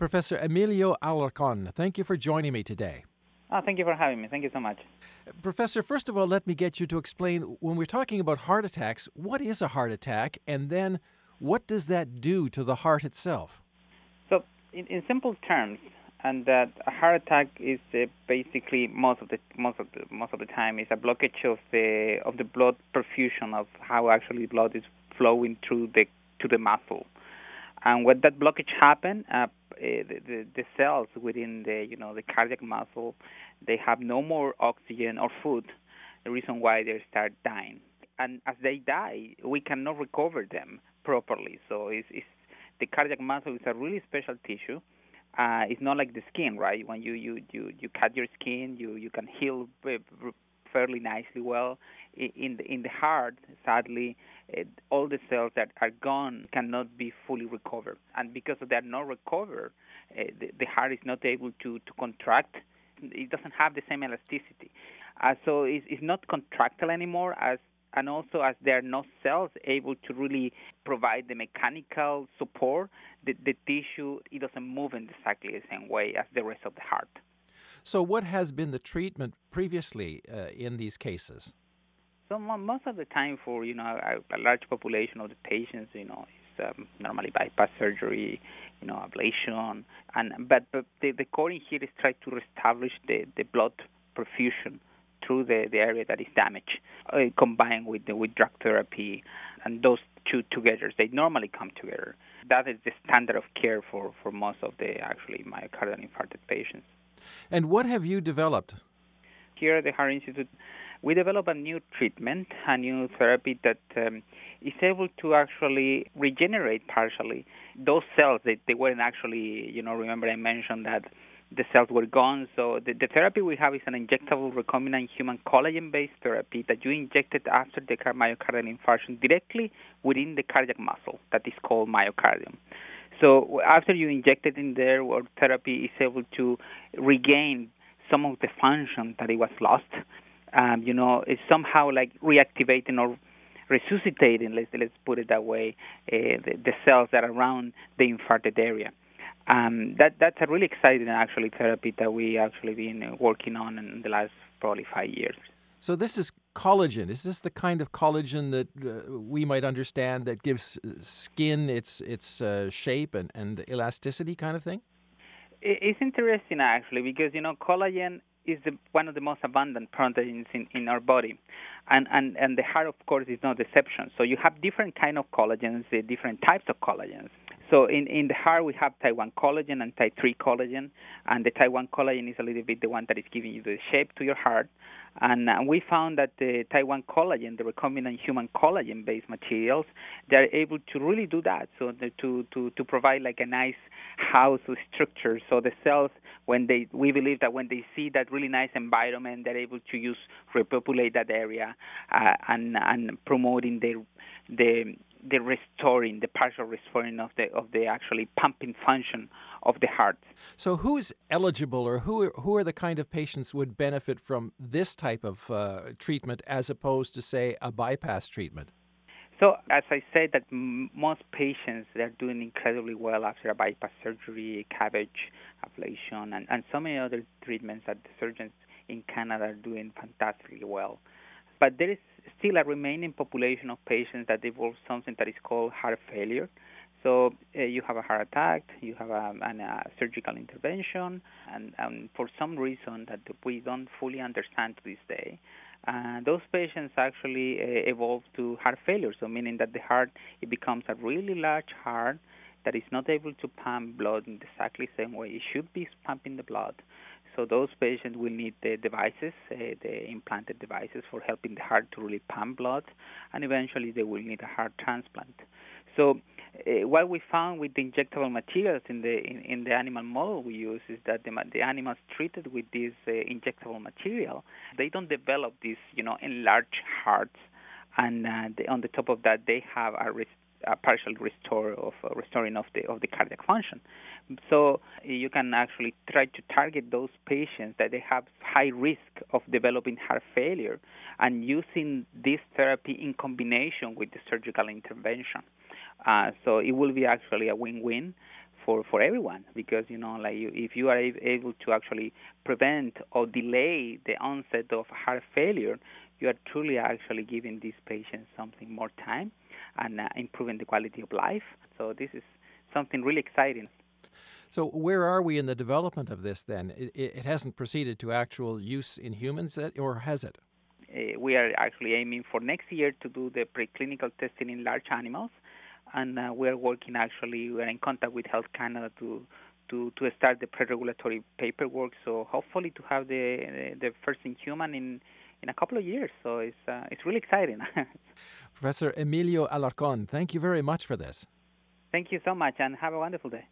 Professor Emilio Alarcon, thank you for joining me today. Oh, thank you for having me. Thank you so much. Professor, first of all, let me get you to explain when we're talking about heart attacks, what is a heart attack, and then what does that do to the heart itself? So, in, in simple terms, and that a heart attack is uh, basically most of the most of the most of the time is a blockage of the of the blood perfusion of how actually blood is flowing through the to the muscle. And when that blockage happens, uh, eh, the, the, the cells within the you know the cardiac muscle, they have no more oxygen or food. The reason why they start dying, and as they die, we cannot recover them properly. So it's, it's the cardiac muscle is a really special tissue. Uh, it's not like the skin, right? When you you you you cut your skin, you you can heal fairly nicely well. In the in the heart, sadly, it, all the cells that are gone cannot be fully recovered, and because they are not recovered, uh, the, the heart is not able to to contract. It doesn't have the same elasticity, uh, so it's, it's not contractile anymore as and also as there are no cells able to really provide the mechanical support, the, the tissue it doesn't move in exactly the same way as the rest of the heart. So, what has been the treatment previously uh, in these cases? So most of the time, for you know a, a large population of the patients, you know, it's um, normally bypass surgery, you know, ablation, and but, but the, the core in here is try to reestablish the, the blood perfusion through the, the area that is damaged, uh, combined with the, with drug therapy, and those two together, they normally come together. That is the standard of care for, for most of the actually myocardial infarcted patients. And what have you developed? Here at the Heart Institute, we develop a new treatment, a new therapy that um, is able to actually regenerate partially those cells that they weren't actually, you know, remember I mentioned that the cells were gone. So the, the therapy we have is an injectable recombinant human collagen-based therapy that you injected after the myocardial infarction directly within the cardiac muscle that is called myocardium. So after you inject it in there, our therapy is able to regain some of the function that it was lost. Um, you know, it's somehow like reactivating or resuscitating, let's, let's put it that way, uh, the, the, cells that are around the infarcted area. Um, that that's a really exciting actually therapy that we actually been working on in the last probably five years. So this is collagen. Is this the kind of collagen that uh, we might understand that gives uh, skin its its uh, shape and, and elasticity kind of thing? It's interesting actually because you know collagen is the, one of the most abundant proteins in, in our body, and, and and the heart of course is no exception. So you have different kind of collagens, different types of collagens. So in, in the heart, we have type 1 collagen and type 3 collagen. And the type 1 collagen is a little bit the one that is giving you the shape to your heart. And uh, we found that the type 1 collagen, the recombinant human collagen based materials, they're able to really do that. So the, to, to, to provide like a nice house structure. So the cells, when they, we believe that when they see that really nice environment, they're able to use, repopulate that area uh, and, and promoting the, the the restoring, the partial restoring of the of the actually pumping function of the heart. So, who is eligible, or who who are the kind of patients would benefit from this type of uh, treatment as opposed to, say, a bypass treatment? So, as I said, that m- most patients they're doing incredibly well after a bypass surgery, CABG, ablation, and, and so many other treatments that the surgeons in Canada are doing fantastically well. But there is still a remaining population of patients that develop something that is called heart failure. So uh, you have a heart attack, you have a, an, a surgical intervention, and, and, for some reason that we don't fully understand to this day, uh, those patients actually uh, evolve to heart failure. So meaning that the heart it becomes a really large heart that is not able to pump blood in exactly the same way it should be pumping the blood. So those patients will need the devices, uh, the implanted devices for helping the heart to really pump blood, and eventually they will need a heart transplant. So uh, what we found with the injectable materials in the in, in, the animal model we use is that the, the animals treated with this uh, injectable material, they don't develop these you know enlarged hearts, and uh, they, on the top of that they have a a partial restore of uh, restoring of the of the cardiac function. So you can actually try to target those patients that they have high risk of developing heart failure, and using this therapy in combination with the surgical intervention. Uh, so it will be actually a win-win for for everyone because you know like you, if you are able to actually prevent or delay the onset of heart failure you are truly actually giving these patients something more time and uh, improving the quality of life. So this is something really exciting. So where are we in the development of this then? It, it hasn't proceeded to actual use in humans or has it? Uh, we are actually aiming for next year to do the preclinical testing in large animals. And uh, we are working actually we are in contact with Health Canada to to to start the pre-regulatory paperwork. So hopefully to have the the first in human in in a couple of years. So it's uh, it's really exciting. Professor Emilio Alarcon, thank you very much for this. Thank you so much, and have a wonderful day.